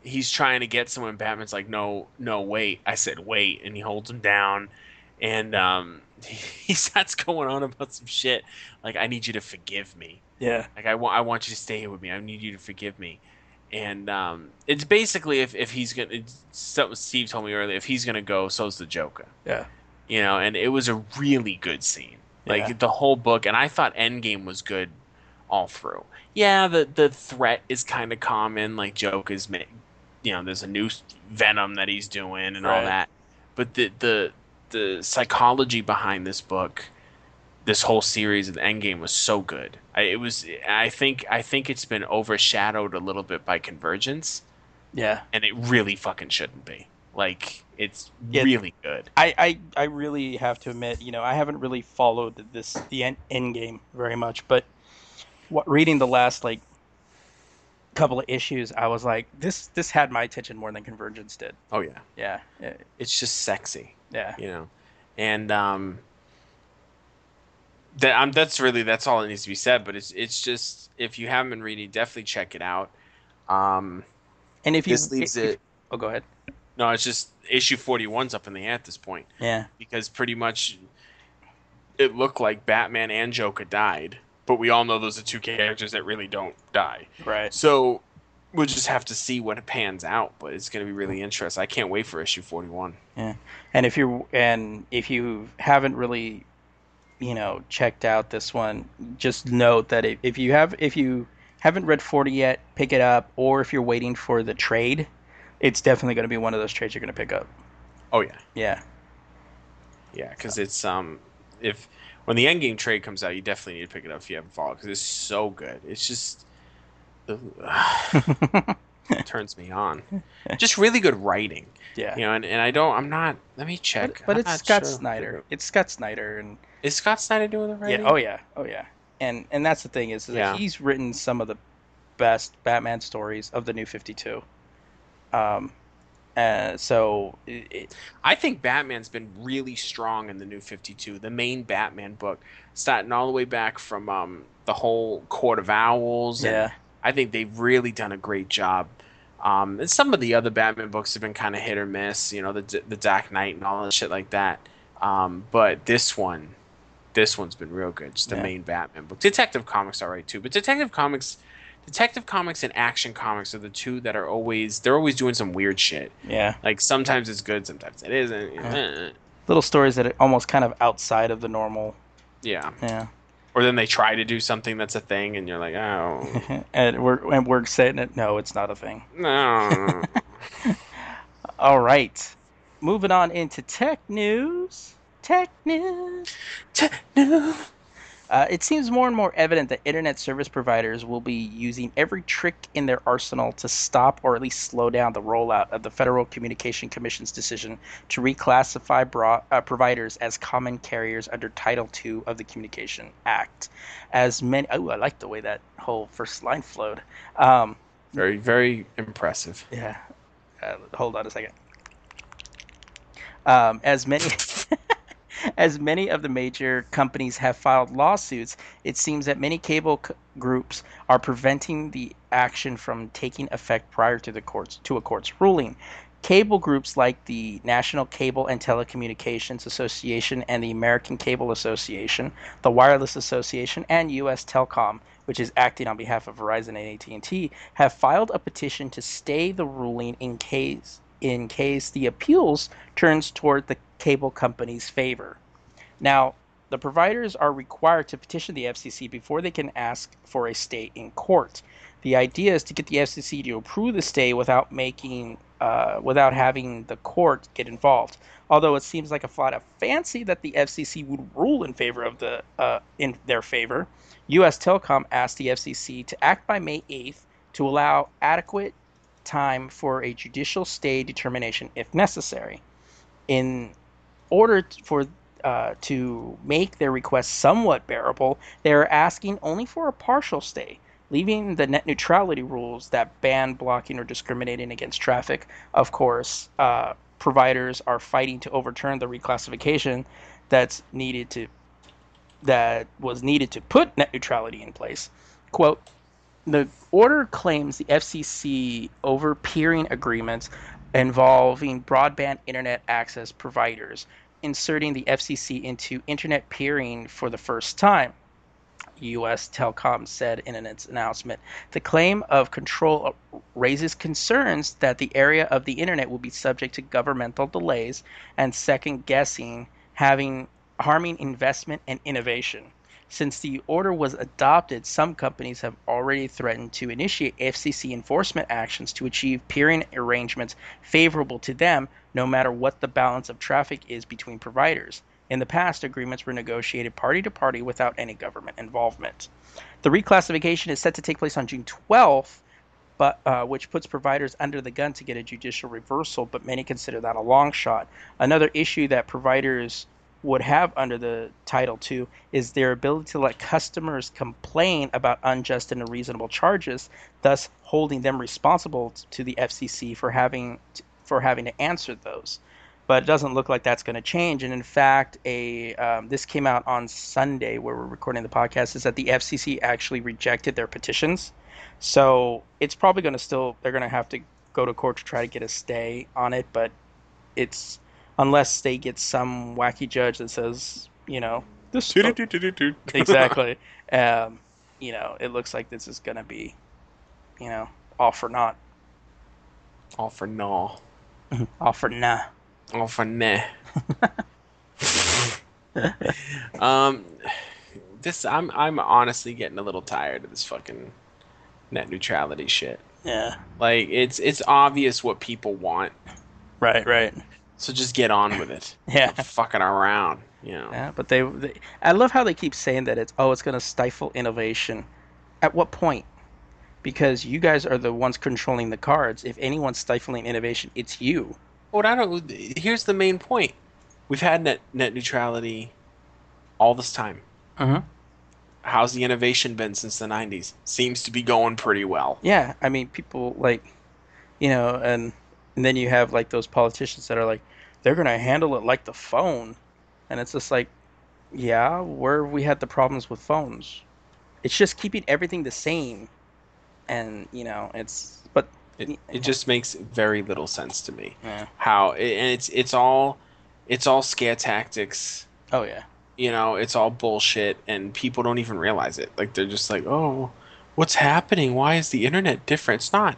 he's trying to get someone. Batman's like, no, no, wait. I said wait, and he holds him down, and um, he starts going on about some shit. Like, I need you to forgive me. Yeah. Like, I want, I want you to stay here with me. I need you to forgive me. And um, it's basically if, if he's gonna, something Steve told me earlier. If he's gonna go, so's the Joker. Yeah. you know, and it was a really good scene. Like Yeah. the whole book, and I thought Endgame was good all through. Yeah, the the threat is kind of common. Like Joke is, ma- you know, there's a new Venom that he's doing and all that. But the the the psychology behind this book, this whole series of the Endgame was so good. I, it was. I think I think it's been overshadowed a little bit by Convergence, Yeah. and it really fucking shouldn't be. Like it's Yeah. really good. I, I, I really have to admit, you know, I haven't really followed this the end, end game very much, but what reading the last like couple of issues, I was like, this this had my attention more than Convergence did. Oh Yeah, yeah, it's just sexy. yeah. you know and um that um, that's really that's all that needs to be said but it's it's just if you haven't been reading definitely check it out um And if you, this leaves if- it oh, go ahead. no it's just issue 41's up in the air at this point Yeah, because pretty much it looked like batman and joker died but we all know those are two characters that really don't die right. so we'll just have to see what pans out but it's going to be really interesting i can't wait for issue 41 Yeah. And if you and if you haven't really, you know, checked out this one, just note that if, if you have if you haven't read 40 yet, pick it up. Or if you're waiting for the trade, it's definitely going to be one of those trades you're going to pick up. oh yeah Yeah, Yeah, because it's um, if when the Endgame trade comes out, you definitely need to pick it up if you haven't followed because it's so good. It's just ugh, it turns me on. Just really good writing, yeah. you know. And, and I don't, I'm not. Let me check. But, but it's Scott sure. Snyder. It's Scott Snyder, and Is Scott Snyder doing the writing? yeah, oh yeah, oh yeah. And and that's the thing is, is that Yeah. he's written some of the best Batman stories of the New Fifty Two. Um, uh, so it, it, I think Batman's been really strong in the New Fifty Two, the main Batman book, starting all the way back from um the whole Court of Owls. and yeah, I think they've really done a great job. Um, and some of the other Batman books have been kind of hit or miss, you know, the the Dark Knight and all that shit like that. Um, but this one, this one's been real good. Just the Yeah. main Batman book. Detective Comics are right too, but Detective Comics, Detective Comics and Action Comics are the two that are always they're always doing some weird shit. yeah. Like sometimes it's good, sometimes it isn't. know, eh. Little stories that are almost kind of outside of the normal. Yeah. Yeah. Or then they try to do something that's a thing, and you're like, oh and we're and we're saying it. No, it's not a thing. no. All right, moving on into tech news. Tech news. no. Uh, it seems more and more evident that internet service providers will be using every trick in their arsenal to stop or at least slow down the rollout of the Federal Communication Commission's decision to reclassify bro- uh, providers as common carriers under Title II of the Communication Act. As many, oh, I like the way that whole first line flowed. Um, Very, very impressive. yeah. Uh, hold on a second. Um, as many As many of the major companies have filed lawsuits, it seems that many cable c- groups are preventing the action from taking effect prior to the courts to a court's ruling. Cable groups like the National Cable and Telecommunications Association and the American Cable Association, the Wireless Association, and U.S. Telecom, which is acting on behalf of Verizon and AT&T, have filed a petition to stay the ruling in case in case the appeals turns toward the cable company's favor. Now, the providers are required to petition the FCC before they can ask for a stay in court. The idea is to get the FCC to approve the stay without making uh, without having the court get involved. Although it seems like a flat of fancy that the FCC would rule in favor of the uh, in their favor, U.S. Telecom asked the FCC to act by May 8th to allow adequate time for a judicial stay determination if necessary. In order for uh, to make their request somewhat bearable, they are asking only for a partial stay, leaving the net neutrality rules that ban blocking or discriminating against traffic. Of course, uh, providers are fighting to overturn the reclassification that's needed to that was needed to put net neutrality in place. Quote, the order claims the FCC over peering agreements involving broadband internet access providers, inserting the FCC into internet peering for the first time. U.S. Telecom said in its announcement. The claim of control raises concerns that the area of the internet will be subject to governmental delays and second guessing, having harming investment and innovation. Since the order was adopted, some companies have already threatened to initiate FCC enforcement actions to achieve peering arrangements favorable to them, no matter what the balance of traffic is between providers. In the past, agreements were negotiated party to party without any government involvement. The reclassification is set to take place on June 12th, but uh, which puts providers under the gun to get a judicial reversal, but many consider that a long shot. Another issue that providers would have under the Title II is their ability to let customers complain about unjust and unreasonable charges, thus holding them responsible to the FCC for having for having to answer those but it doesn't look like that's going to change. And in fact, a um, this came out on Sunday where we're recording the podcast is that the FCC actually rejected their petitions, so it's probably going to still they're going to have to go to court to try to get a stay on it, but it's unless they get some wacky judge that says you know this exactly, um, you know it looks like this is going to be you know all for naught. All for no. all for nah. Oh, for nah. um, this I'm I'm honestly getting a little tired of this fucking net neutrality shit. Yeah. Like it's it's obvious what people want. Right, right. So just get on with it. Yeah. Not fucking around, you know. Yeah, but they, they I love how they keep saying that it's oh it's going to stifle innovation. At what point? Because you guys are the ones controlling the cards. If anyone's stifling innovation, it's you. What I don't. Here's the main point. We've had net net neutrality all this time. Uh-huh. How's the innovation been since the '90s? Seems to be going pretty well. Yeah, I mean, people like, you know, and and then you have like those politicians that are like, they're gonna handle it like the phone, and it's just like, yeah, where we had the problems with phones, it's just keeping everything the same, and you know, it's but It, it just makes very little sense to me. yeah, How and it's it's all it's all scare tactics. oh yeah, You know, it's all bullshit, and people don't even realize it. Like they're just like, oh, what's happening? Why is the internet different? It's not.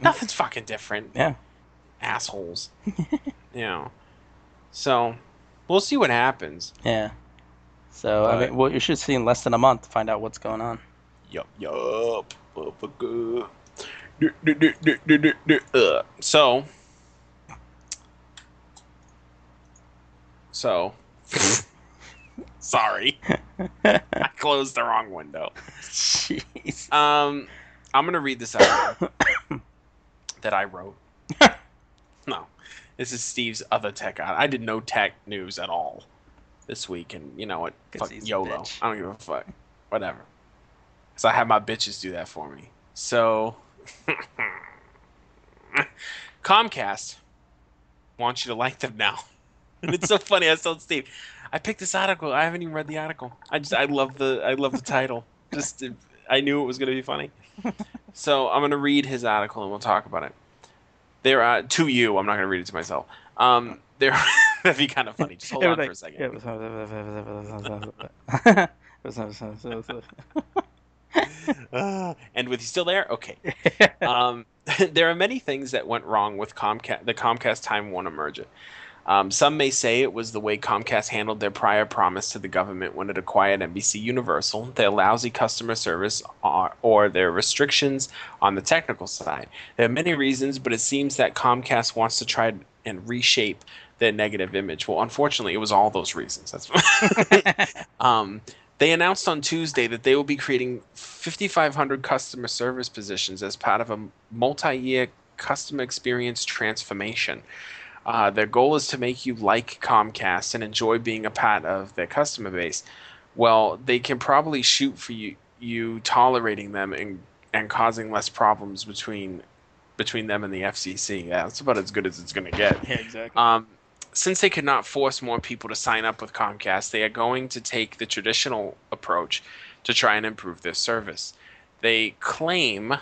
Nothing's fucking different. yeah, Assholes. you know. So, we'll see what happens. yeah. So I mean, well, you should see in less than a month to find out what's going on. Yup, yup. Motherfucker. So, so, sorry, I closed the wrong window. Jeez. Um, I'm gonna read this out that I wrote. no, this is Steve's other tech. I, I did no tech news at all this week, and you know what? Fuck YOLO. I don't give a fuck. Whatever. So I have my bitches do that for me. So Comcast wants you to like them now. and it's so funny. I told Steve, I picked this article. I haven't even read the article. I just I love the I love the title. Just I knew it was gonna be funny. So I'm gonna read his article and we'll talk about it. There are to you. I'm not gonna read it to myself. Um, there that'd be kind of funny. Just hold on for a second. Uh, and with you still there? Okay. Um, there are many things that went wrong with Comcast, the Comcast Time Warner merger. Um, some may say it was the way Comcast handled their prior promise to the government when it acquired NBC Universal, their lousy customer service, or, or their restrictions on the technical side. There are many reasons, but it seems that Comcast wants to try and reshape their negative image. Well, unfortunately, it was all those reasons. That's um, they announced on Tuesday that they will be creating 5,500 customer service positions as part of a multi-year customer experience transformation. Uh, their goal is to make you like Comcast and enjoy being a part of their customer base. Well, they can probably shoot for you, you tolerating them and and causing less problems between between them and the FCC. Yeah, that's about as good as it's going to get. Yeah, exactly. Um, since they could not force more people to sign up with Comcast, they are going to take the traditional approach to try and improve their service. They claim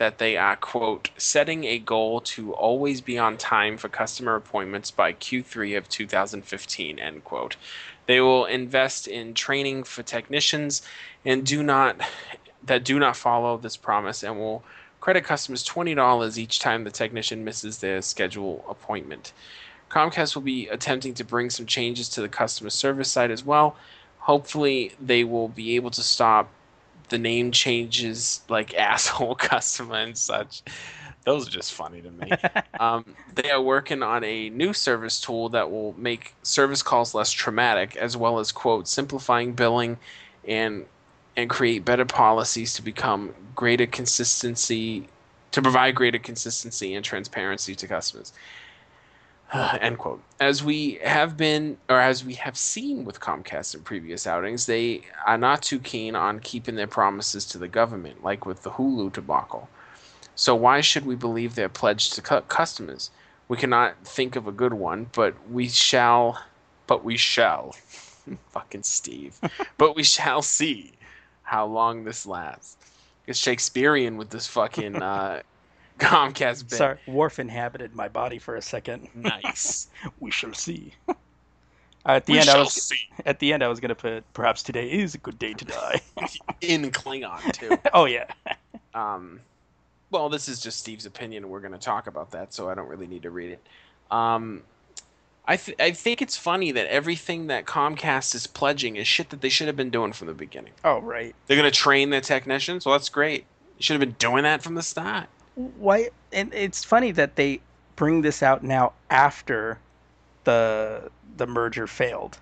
that they are, quote, setting a goal to always be on time for customer appointments by Q3 of 2015, end quote. They will invest in training for technicians and do not that do not follow this promise and will credit customers $20 each time the technician misses their schedule appointment. Comcast will be attempting to bring some changes to the customer service side as well. Hopefully, they will be able to stop the name changes like asshole customer and such. Those are just funny to me. um, they are working on a new service tool that will make service calls less traumatic, as well as quote simplifying billing and and create better policies to become greater consistency to provide greater consistency and transparency to customers. End quote. As we have been, or as we have seen with Comcast in previous outings, they are not too keen on keeping their promises to the government, like with the Hulu debacle. So why should we believe their pledge to cu- customers? We cannot think of a good one, but we shall, but we shall, fucking Steve, but we shall see how long this lasts. It's Shakespearean with this fucking uh, Comcast bit. Sorry, Worf inhabited my body for a second. Nice. we shall see. at the we end, I was see. at the end. I was gonna put perhaps today is a good day to die. In Klingon too. oh yeah. Um, well, this is just Steve's opinion. We're going to talk about that, so I don't really need to read it. Um, I th- I think it's funny that everything that Comcast is pledging is shit that they should have been doing from the beginning. Oh right. They're going to train their technicians. Well, that's great. You should have been doing that from the start. Why? And it's funny that they bring this out now after the the merger failed.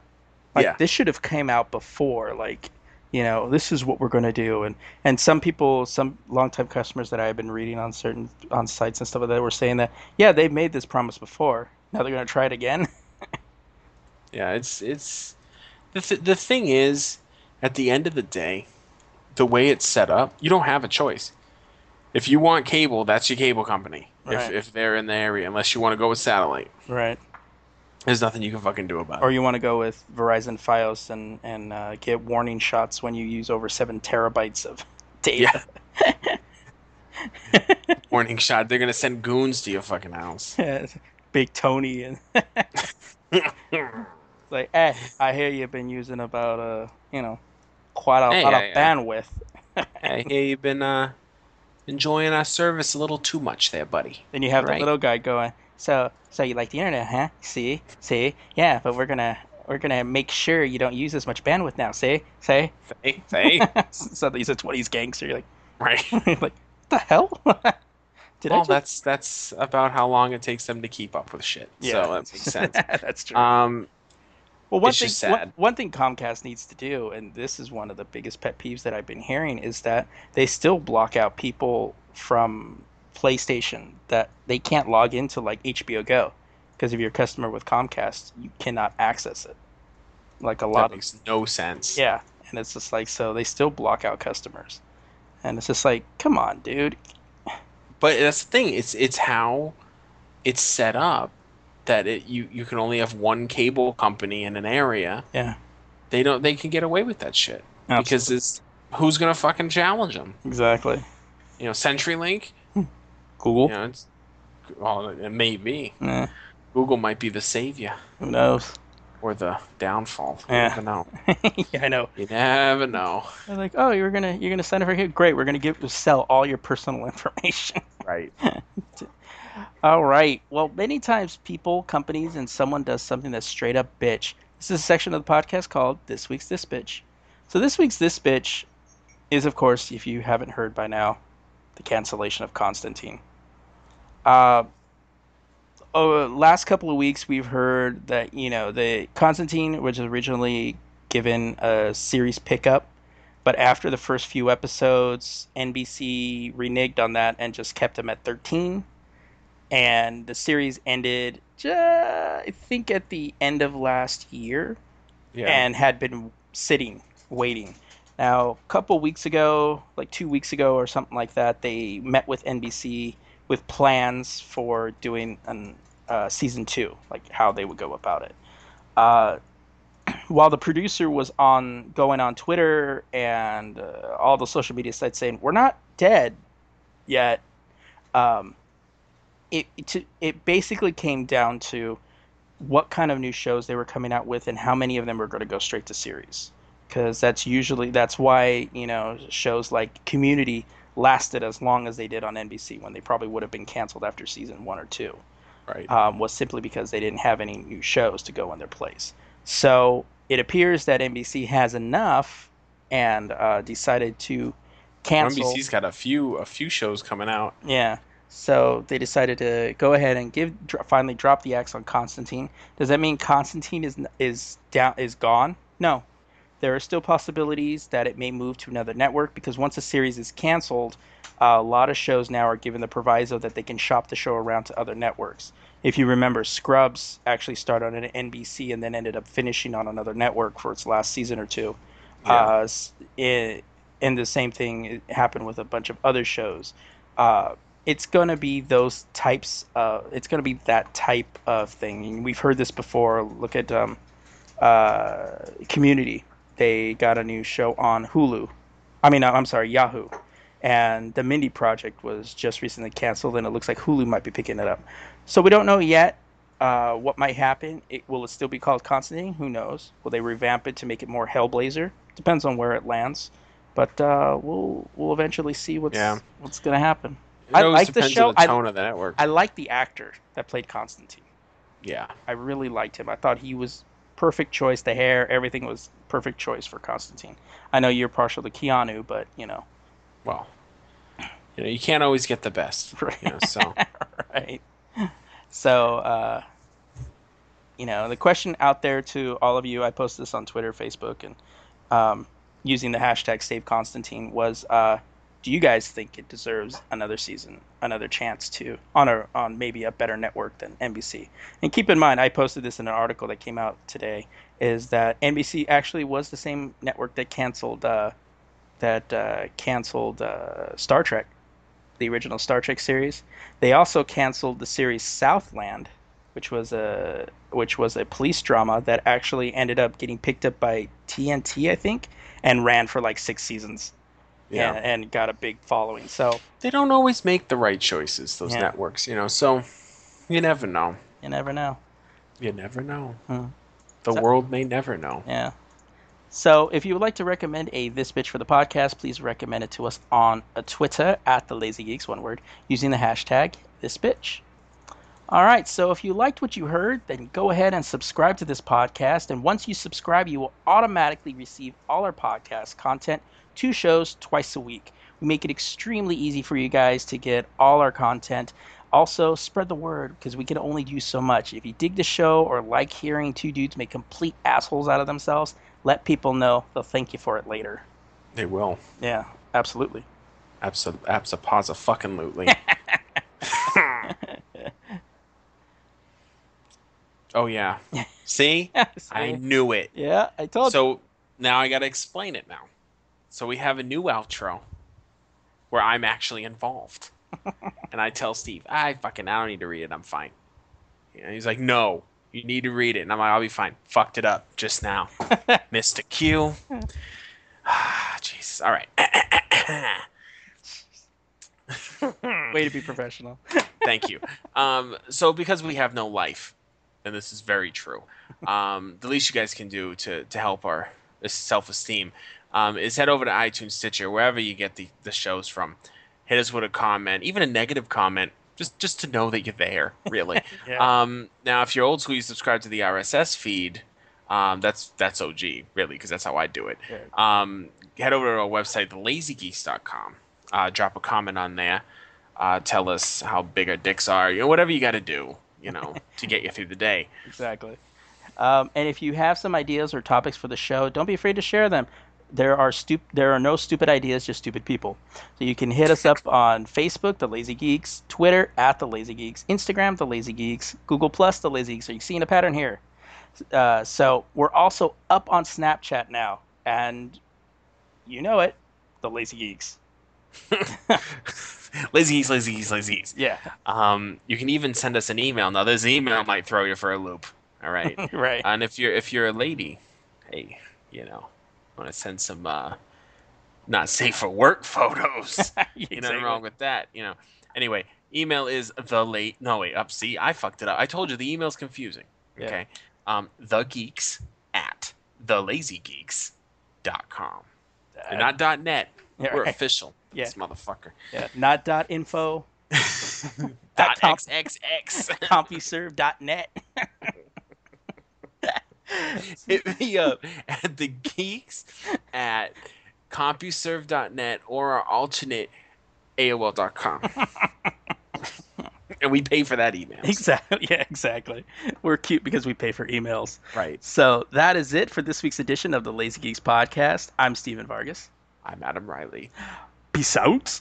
Like Yeah. this should have came out before. Like you know, this is what we're going to do. And and some people, some longtime customers that I've been reading on certain on sites and stuff like that were saying that yeah, they've made this promise before. Now they're going to try it again. Yeah, it's it's the th- the thing is, at the end of the day, the way it's set up, you don't have a choice. If you want cable, that's your cable company. Right. If if they're in the area, unless you want to go with satellite, right. there's nothing you can fucking do about Or it. Or you want to go with Verizon FiOS and and uh, get warning shots when you use over seven terabytes of data. Warning shot. They're gonna send goons to your fucking house. Big Tony and like, eh, I hear you've been using about uh, you know, quite a Hey, lot I- of bandwidth. hey, hey, you've been uh, enjoying our service a little too much, there, buddy. Then you have Right. the little guy going, so so you like the internet, huh? See, see, yeah, but we're gonna we're gonna make sure you don't use as much bandwidth now. See, see. Say, say, so he's a twenties gangster. You're like, right. like, what the hell? Did Well, just... that's that's about how long it takes them to keep up with shit. So that makes sense. that's true. Um, Well, one It's thing, one-. One, thing Comcast needs to do, and this is one of the biggest pet peeves that I've been hearing, is that they still block out people from PlayStation that they can't log into like HBO Go because if you're a customer with Comcast, you cannot access it. Like a lot that of makes no sense. yeah, and it's just like so they still block out customers, and it's just like, come on, dude. But that's the thing. It's it's how it's set up that it you you can only have one cable company in an area, Yeah. they don't they can get away with that shit because it's who's gonna fucking challenge them? Exactly. You know, CenturyLink. Google. You know, it's well, it may be. Eh, Google might be the savior who knows? or the downfall. You Yeah. never know. yeah, I know. You never know. They're like, oh, you're gonna you're gonna send it for here. Great, we're gonna give sell all your personal information. Right. all right. Well, many times people, companies, and someone does something that's straight up bitch. This is a section of the podcast called "This Week's This Bitch." So this week's this bitch is, of course, if you haven't heard by now, the cancellation of Constantine. Uh, oh, last couple of weeks we've heard that you know the Constantine was originally given a series pickup, but after the first few episodes, NBC reneged on that and just kept him at 13. And the series ended, ju- I think, at the end of last year Yeah. and had been sitting, waiting. Now, a couple weeks ago, like two weeks ago or something like that, they met with NBC with plans for doing an uh, season two, like how they would go about it. Uh, while the producer was on going on Twitter and uh, all the social media sites saying we're not dead yet, um, it it, it basically came down to what kind of new shows they were coming out with and how many of them were going to go straight to series because that's usually that's why you know shows like community lasted as long as they did on nbc when they probably would have been canceled after season one or two right. um, was simply because they didn't have any new shows to go in their place so it appears that nbc has enough and uh, decided to cancel NBC's got a few a few shows coming out. yeah. So they decided to go ahead and give finally drop the axe on Constantine. Does that mean Constantine is is down is gone? No. There are still possibilities that it may move to another network because once a series is canceled, uh, a lot of shows now are given the proviso that they can shop the show around to other networks. If you remember, Scrubs actually started on an NBC and then ended up finishing on another network for its last season or two. Yeah. Uh, it, and the same thing happened with a bunch of other shows. Uh, it's going to be those types of it's going to be that type of thing. And we've heard this before. Look at um, uh, community. They got a new show on hulu. I mean i'm sorry yahoo. And the mindy project was just recently canceled and it looks like hulu might be picking it up. So we don't know yet uh, what might happen. It, will it still be called constantine? Who knows? Will they revamp it to make it more hellblazer? Depends on where it lands. But uh, we'll we'll eventually see what's Yeah. what's going to happen I like the show. the I- of the network. I like the actor that played Constantine. yeah. I really liked him. I thought he was perfect choice. The hair, everything was perfect choice for Constantine. I know you're partial to Keanu, but you know, Well, you know, you can't always get the best. You know, so right? So, uh, you know, the question out there to all of you, I posted this on Twitter, Facebook, and um, using the hashtag Save Constantine was, uh, do you guys think it deserves another season, another chance to on a on maybe a better network than NBC? And keep in mind, I posted this in an article that came out today, is that NBC actually was the same network that canceled uh, that uh, canceled uh, Star Trek, the original Star Trek series. They also canceled the series Southland, which was a which was a police drama that actually ended up getting picked up by TNT, I think, and ran for like six seasons. Yeah. and, and got a big following. So They don't always make the right choices. Those Yeah. networks, you know. So you never know. you never know. You never know. Hmm. The So- world may never know. Yeah. So if you would like to recommend a This Bitch for the podcast, please recommend it to us on a Twitter at the Lazy Geeks, one word, using the hashtag This Bitch. All right, so if you liked what you heard, then go ahead and subscribe to this podcast. And once you subscribe, you will automatically receive all our podcast content, two shows twice a week. We make it extremely easy for you guys to get all our content. Also, spread the word because we can only do so much. If you dig the show or like hearing two dudes make complete assholes out of themselves, let people know. They'll thank you for it later. They will. Yeah, absolutely. Abso- abso- fucking lootly. oh yeah. See, I knew it. yeah, I told you. So now I got to explain it now. So we have a new outro where I'm actually involved, and I tell Steve, "I fucking I don't need to read it. I'm fine." And he's like, no, you need to read it. And I'm like, I'll be fine. Fucked it up just now. Missed a cue. Ah, Jesus. All right. Way to be professional. Thank you. Um, so because we have no life, and this is very true, um, the least you guys can do to to help our self-esteem um, is head over to iTunes, Stitcher, wherever you get the, the shows from. Hit us with a comment, even a negative comment, just just to know that you're there. Really. Yeah. um, now, if you're old school, you subscribe to the RSS feed. Um, that's that's OG, really, because that's how I do it. Um, head over to our website, thelazygeeks.com. Uh, drop a comment on there. Uh, tell us how big our dicks are. You know, whatever you got to do, you know, to get you through the day. Exactly. Um, and if you have some ideas or topics for the show, don't be afraid to share them. There are stup- there are no stupid ideas, just stupid people. So you can hit us up on Facebook, The Lazy Geeks, Twitter at The Lazy Geeks, Instagram, The Lazy Geeks, Google Plus, The Lazy Geeks. So you're seeing a pattern here. Uh, so we're also up on Snapchat now, and you know it, The Lazy Geeks. lazy geeks, lazy geeks, lazy geeks. Yeah, Um, you can even send us an email. Now, this email might throw you for a loop. All right. right. and if you're if you're a lady, hey, you know, want to send some uh, not safe for work photos. you nothing wrong with that. You know. Anyway, email is the late. No wait, up. See, I fucked it up. I told you the email's confusing. Yeah. Okay. Um, the geeks at thelazygeeks.com. Uh, They're not dot net. yeah, We're right. official. Yeah. This motherfucker. yeah, not dot info, dot comp- xxx. CompuServe.net. Hit me up at the geeks at CompuServe.net or our alternate AOL.com. and we pay for that email. Exactly. Yeah, exactly. We're cute because we pay for emails. Right. So that is it for this week's edition of the Lazy Geeks podcast. I'm Steven Vargas. I'm Adam Riley. Peace out.